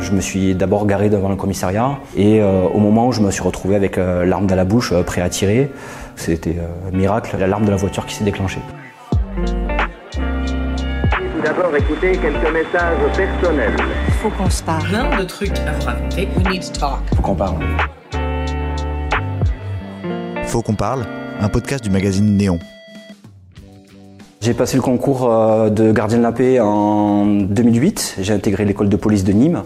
Je me suis d'abord garé devant le commissariat et euh, au moment où je me suis retrouvé avec euh, l'arme dans la bouche, euh, prêt à tirer, c'était un miracle, l'alarme de la voiture qui s'est déclenchée. Tout d'abord, écoutez quelques messages personnels. Faut qu'on se parle. Plein de trucs à vous raconter. We need to talk. Faut qu'on parle. Faut qu'on parle, un podcast du magazine Néon. J'ai passé le concours euh, de gardien de la paix en 2008. J'ai intégré l'école de police de Nîmes.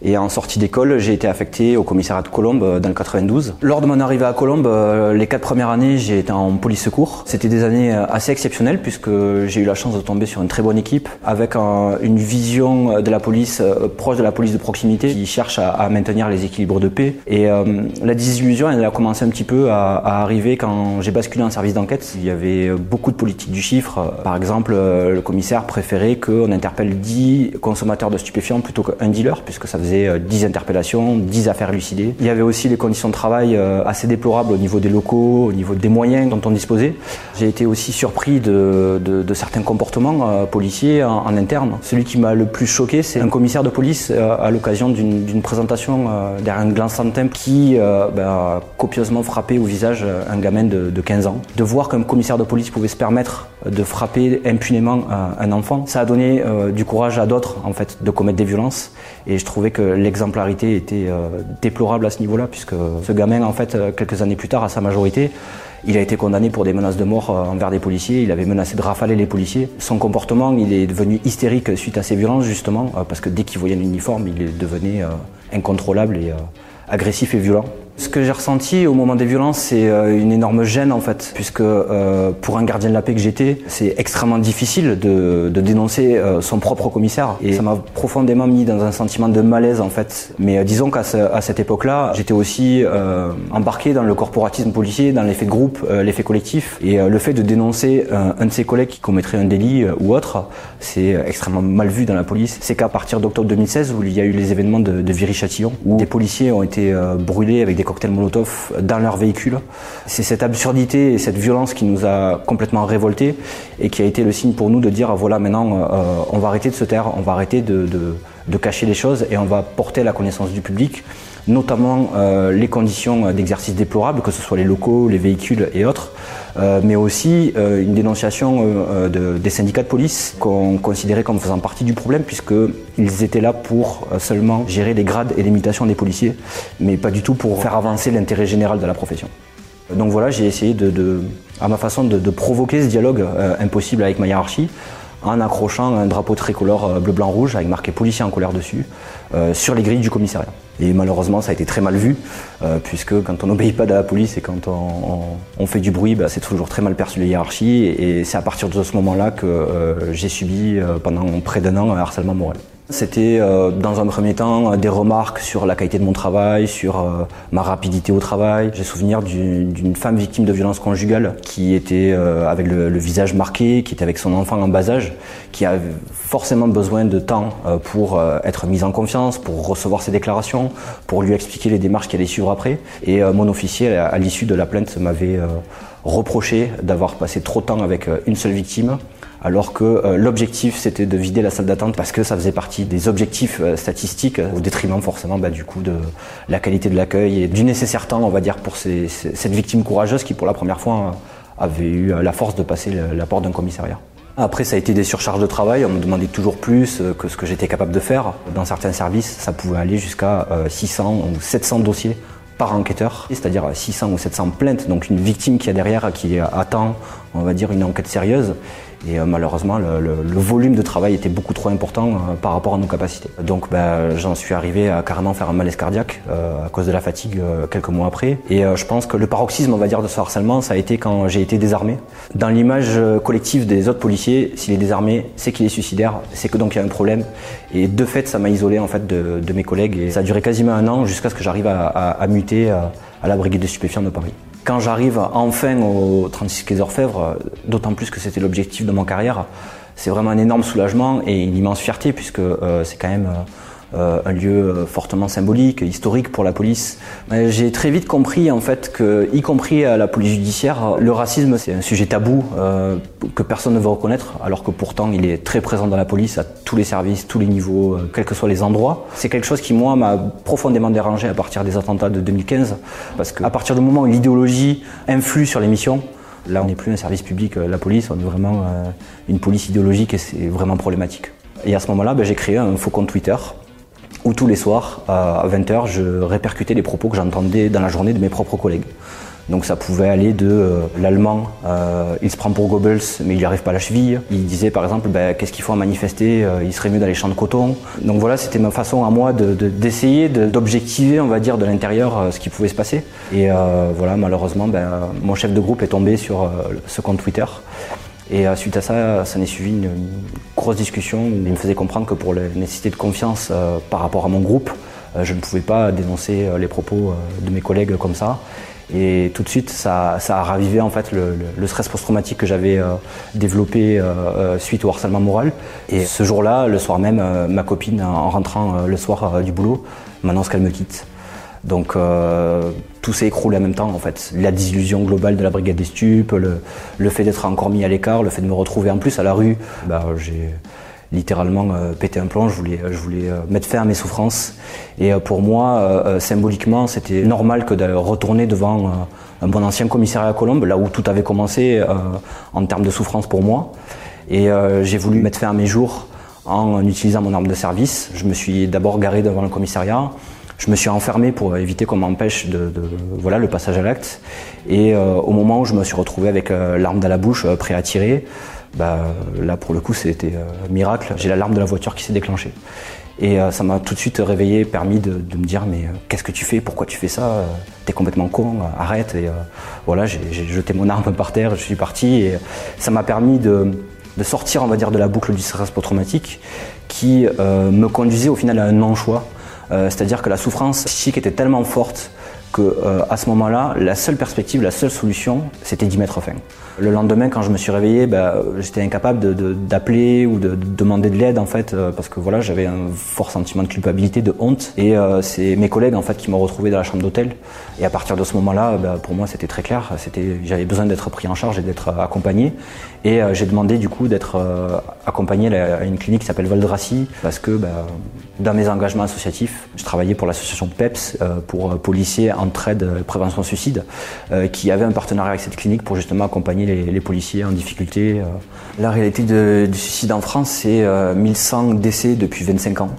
Et en sortie d'école, j'ai été affecté au commissariat de Colombes euh, dans le 92. Lors de mon arrivée à Colombes, euh, les quatre premières années, j'ai été en police secours. C'était des années assez exceptionnelles puisque j'ai eu la chance de tomber sur une très bonne équipe avec une vision de la police proche de la police de proximité qui cherche à, maintenir les équilibres de paix. Et la désillusion, elle a commencé un petit peu à, à arriver quand j'ai basculé en service d'enquête. Il y avait beaucoup de politique du chiffre par exemple, euh, le commissaire préférait qu'on interpelle 10 consommateurs de stupéfiants plutôt qu'un dealer, puisque ça faisait 10 euh, interpellations, 10 affaires élucidées. Il y avait aussi les conditions de travail euh, assez déplorables au niveau des locaux, au niveau des moyens dont on disposait. J'ai été aussi surpris de, certains comportements policiers en, interne. Celui qui m'a le plus choqué, c'est un commissaire de police à l'occasion d'une présentation derrière un glaçant temple qui a copieusement frappé au visage un gamin de, de 15 ans. De voir qu'un commissaire de police pouvait se permettre de frapper impunément un enfant. Ça a donné euh, du courage à d'autres en fait de commettre des violences et je trouvais que l'exemplarité était euh, déplorable à ce niveau-là puisque ce gamin en fait euh, quelques années plus tard à sa majorité il a été condamné pour des menaces de mort envers des policiers, il avait menacé de rafaler les policiers. Son comportement, il est devenu hystérique suite à ces violences justement, parce que dès qu'il voyait un uniforme, il devenait incontrôlable et agressif et violent. Ce que j'ai ressenti au moment des violences, c'est euh, une énorme gêne en fait, puisque euh, pour un gardien de la paix que j'étais, c'est extrêmement difficile de, de dénoncer euh, son propre commissaire. Et ça m'a profondément mis dans un sentiment de malaise en fait. Mais disons qu'à ce, à cette époque-là, j'étais aussi embarqué dans le corporatisme policier, dans l'effet de groupe, l'effet collectif. Et le fait de dénoncer un de ses collègues qui commettrait un délit ou autre, c'est extrêmement mal vu dans la police. C'est qu'à partir d'octobre 2016, où il y a eu les événements de, de Viry-Châtillon, où des policiers ont été brûlés avec des cocktails Molotov dans leur véhicule. C'est cette absurdité et cette violence qui nous a complètement révoltés et qui a été le signe pour nous de dire voilà maintenant euh, on va arrêter de se taire, on va arrêter de, cacher les choses et on va porter la connaissance du public notamment euh, les conditions d'exercice déplorables, que ce soit les locaux, les véhicules et autres, euh, mais aussi euh, une dénonciation des syndicats de police qu'on considérait comme faisant partie du problème, puisqu'ils étaient là pour seulement gérer les grades et les mutations des policiers, mais pas du tout pour faire avancer l'intérêt général de la profession. Donc voilà, j'ai essayé de, à ma façon de, provoquer ce dialogue impossible avec ma hiérarchie en accrochant un drapeau tricolore bleu-blanc-rouge avec marqué policier en colère dessus sur les grilles du commissariat. Et malheureusement, ça a été très mal vu, euh, puisque quand on n'obéit pas à la police et quand on, fait du bruit, bah, c'est toujours très mal perçu les hiérarchies. Et c'est à partir de ce moment-là que euh, j'ai subi euh, pendant près d'un an un harcèlement moral. C'était euh, dans un premier temps des remarques sur la qualité de mon travail, sur euh, ma rapidité au travail. J'ai souvenir d'une femme victime de violence conjugale qui était euh, avec le, visage marqué, qui était avec son enfant en bas âge, qui avait forcément besoin de temps pour être mise en confiance, pour recevoir ses déclarations, pour lui expliquer les démarches qu'elle allait suivre après. Et mon officier, à l'issue de la plainte, m'avait reproché d'avoir passé trop de temps avec une seule victime alors que euh, l'objectif c'était de vider la salle d'attente parce que ça faisait partie des objectifs euh, statistiques au détriment forcément bah, du coup de la qualité de l'accueil et du nécessaire temps on va dire pour cette victime courageuse qui pour la première fois euh, avait eu la force de passer la porte d'un commissariat. Après, ça a été des surcharges de travail. On me demandait toujours plus que ce que j'étais capable de faire. Dans certains services, ça pouvait aller jusqu'à 600 ou 700 dossiers par enquêteur, c'est-à-dire 600 ou 700 plaintes. Donc une victime qui a derrière, qui attend, on va dire, une enquête sérieuse. Et euh, malheureusement, le, volume de travail était beaucoup trop important euh, par rapport à nos capacités. Donc ben, j'en suis arrivé à carrément faire un malaise cardiaque euh, à cause de la fatigue quelques mois après. Et je pense que le paroxysme, on va dire, de ce harcèlement, ça a été quand j'ai été désarmé. Dans l'image collective des autres policiers, s'il est désarmé, c'est qu'il est suicidaire, c'est que donc il y a un problème. Et de fait, ça m'a isolé en fait de, mes collègues. Et ça a duré quasiment un an jusqu'à ce que j'arrive à, à muter à la brigade des stupéfiants de Paris. Quand j'arrive enfin au 36 quai d'Orfèvre, d'autant plus que c'était l'objectif de mon carrière, c'est vraiment un énorme soulagement et une immense fierté puisque euh, c'est quand même euh, un lieu fortement symbolique, historique pour la police. J'ai très vite compris en fait que, y compris à la police judiciaire, le racisme c'est un sujet tabou euh, que personne ne veut reconnaître, alors que pourtant il est très présent dans la police à tous les services, tous les niveaux, euh, quels que soient les endroits. C'est quelque chose qui moi m'a profondément dérangé à partir des attentats de 2015, parce qu'à partir du moment où l'idéologie influe sur les missions, Là, on n'est plus un service public, la police, on est vraiment une police idéologique et c'est vraiment problématique. Et à ce moment-là, ben, j'ai créé un faux compte Twitter où tous les soirs, à 20h, je répercutais les propos que j'entendais dans la journée de mes propres collègues. Donc ça pouvait aller de euh, l'allemand, euh, il se prend pour Goebbels mais il n'y arrive pas à la cheville. Il disait par exemple ben, qu'est-ce qu'il faut à manifester, euh, il serait mieux dans les champs de coton. Donc voilà, c'était ma façon à moi d'essayer d'objectiver, on va dire, de l'intérieur ce qui pouvait se passer. Et voilà, malheureusement, ben, mon chef de groupe est tombé sur ce compte Twitter. Et euh, suite à ça, ça n'est suivi une, grosse discussion où il me faisait comprendre que pour la nécessité de confiance euh, par rapport à mon groupe, euh, je ne pouvais pas dénoncer les propos de mes collègues comme ça. Et tout de suite, ça, a ravivé en fait le, stress post-traumatique que j'avais développé suite au harcèlement moral. Et ce jour-là, le soir même, ma copine, en rentrant le soir du boulot, m'annonce qu'elle me quitte. Donc euh, tout s'est écroulé en même temps en fait. La désillusion globale de la brigade des stupes, le, fait d'être encore mis à l'écart, le fait de me retrouver en plus à la rue, bah, j'ai littéralement euh, pété un plomb, je voulais, je voulais euh, mettre fin à mes souffrances. Et pour moi, symboliquement, c'était normal que de retourner devant un bon ancien commissariat à Colombe, là où tout avait commencé en termes de souffrance pour moi. Et j'ai voulu mettre fin à mes jours en utilisant mon arme de service. Je me suis d'abord garé devant le commissariat. Je me suis enfermé pour éviter qu'on m'empêche de, voilà, le passage à l'acte. Et euh, au moment où je me suis retrouvé avec euh, l'arme dans la bouche, euh, prêt à tirer, bah, là pour le coup c'était un miracle. J'ai l'alarme de la voiture qui s'est déclenchée. Et ça m'a tout de suite réveillé, permis de, me dire mais qu'est-ce que tu fais? Pourquoi tu fais ça? T'es complètement con, arrête. Et voilà, j'ai jeté mon arme par terre, je suis parti. Et ça m'a permis de, de, sortir, on va dire, de la boucle du stress post-traumatique qui me conduisait au final à un non-choix euh, c'est-à-dire que la souffrance psychique était tellement forte que euh, à ce moment-là, la seule perspective, la seule solution, c'était d'y mettre fin. Le lendemain, quand je me suis réveillé, bah, j'étais incapable d'appeler ou de, demander de l'aide en fait, euh, parce que voilà, j'avais un fort sentiment de culpabilité, de honte. Et euh, c'est mes collègues en fait qui m'ont retrouvé dans la chambre d'hôtel. Et à partir de ce moment-là, bah, pour moi, c'était très clair. J'avais besoin d'être pris en charge et d'être accompagné. Et j'ai demandé du coup d'être accompagné à une clinique qui s'appelle Valdracy, parce que bah, dans mes engagements associatifs, je travaillais pour l'association PEPS, pour policiers entraide prévention suicide, qui avait un partenariat avec cette clinique pour justement accompagner les, policiers en difficulté. Euh. La réalité du suicide en France, c'est 1100 euh, décès depuis 25 ans.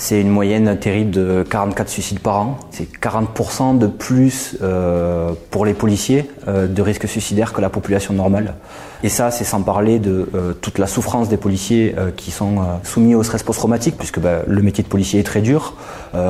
C'est une moyenne terrible de 44 suicides par an. C'est 40% de plus euh, pour les policiers euh, de risque suicidaire que la population normale. Et ça, c'est sans parler de euh, toute la souffrance des policiers qui sont soumis au stress post-traumatique, puisque bah, le métier de policier est très dur.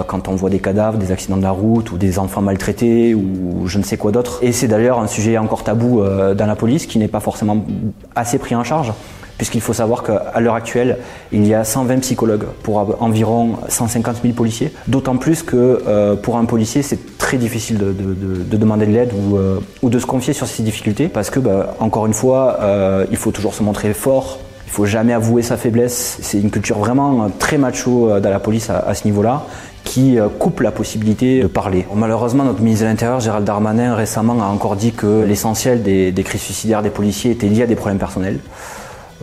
quand on voit des cadavres, des accidents de la route, ou des enfants maltraités, ou je ne sais quoi d'autre. Et c'est d'ailleurs un sujet encore tabou dans la police, qui n'est pas forcément assez pris en charge puisqu'il faut savoir qu'à l'heure actuelle, il y a 120 psychologues pour environ 150 000 policiers. D'autant plus que euh, pour un policier, c'est très difficile de, demander de l'aide euh, ou, de se confier sur ses difficultés, parce que, bah, encore une fois, euh, il faut toujours se montrer fort. Il faut jamais avouer sa faiblesse. C'est une culture vraiment très macho dans la police à, ce niveau-là qui coupe la possibilité de parler. Malheureusement, notre ministre de l'Intérieur, Gérald Darmanin, récemment a encore dit que l'essentiel des, des crises suicidaires des policiers était lié à des problèmes personnels.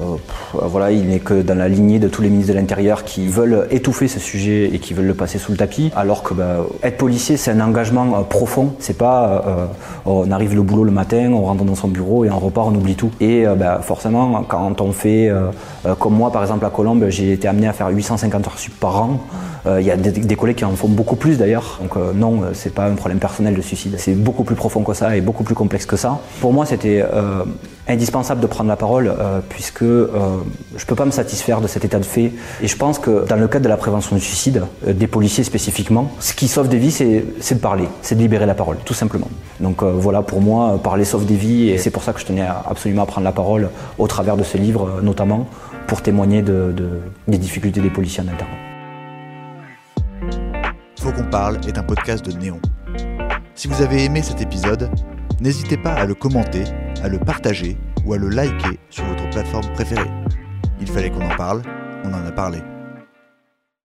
Euh, voilà, il n'est que dans la lignée de tous les ministres de l'Intérieur qui veulent étouffer ce sujet et qui veulent le passer sous le tapis, alors que bah, être policier, c'est un engagement euh, profond. C'est pas euh, on arrive le boulot le matin, on rentre dans son bureau et on repart, on oublie tout. Et bah, forcément, quand on fait comme moi, par exemple à Colombe, j'ai été amené à faire 850 heures sup par an. Il y a des, collègues qui en font beaucoup plus d'ailleurs. Donc non, c'est pas un problème personnel de suicide. C'est beaucoup plus profond que ça et beaucoup plus complexe que ça. Pour moi, c'était indispensable de prendre la parole euh, puisque euh, je ne peux pas me satisfaire de cet état de fait. Et je pense que dans le cadre de la prévention du suicide, euh, des policiers spécifiquement, ce qui sauve des vies, c'est de parler, c'est de libérer la parole, tout simplement. Donc voilà, pour moi, parler sauve des vies et c'est pour ça que je tenais absolument à prendre la parole au travers de ce livre, notamment pour témoigner de, des difficultés des policiers en interne. Faut qu'on parle est un podcast de Néon. Si vous avez aimé cet épisode, n'hésitez pas à le commenter, à le partager ou à le liker sur votre plateforme préférée. Il fallait qu'on en parle, on en a parlé.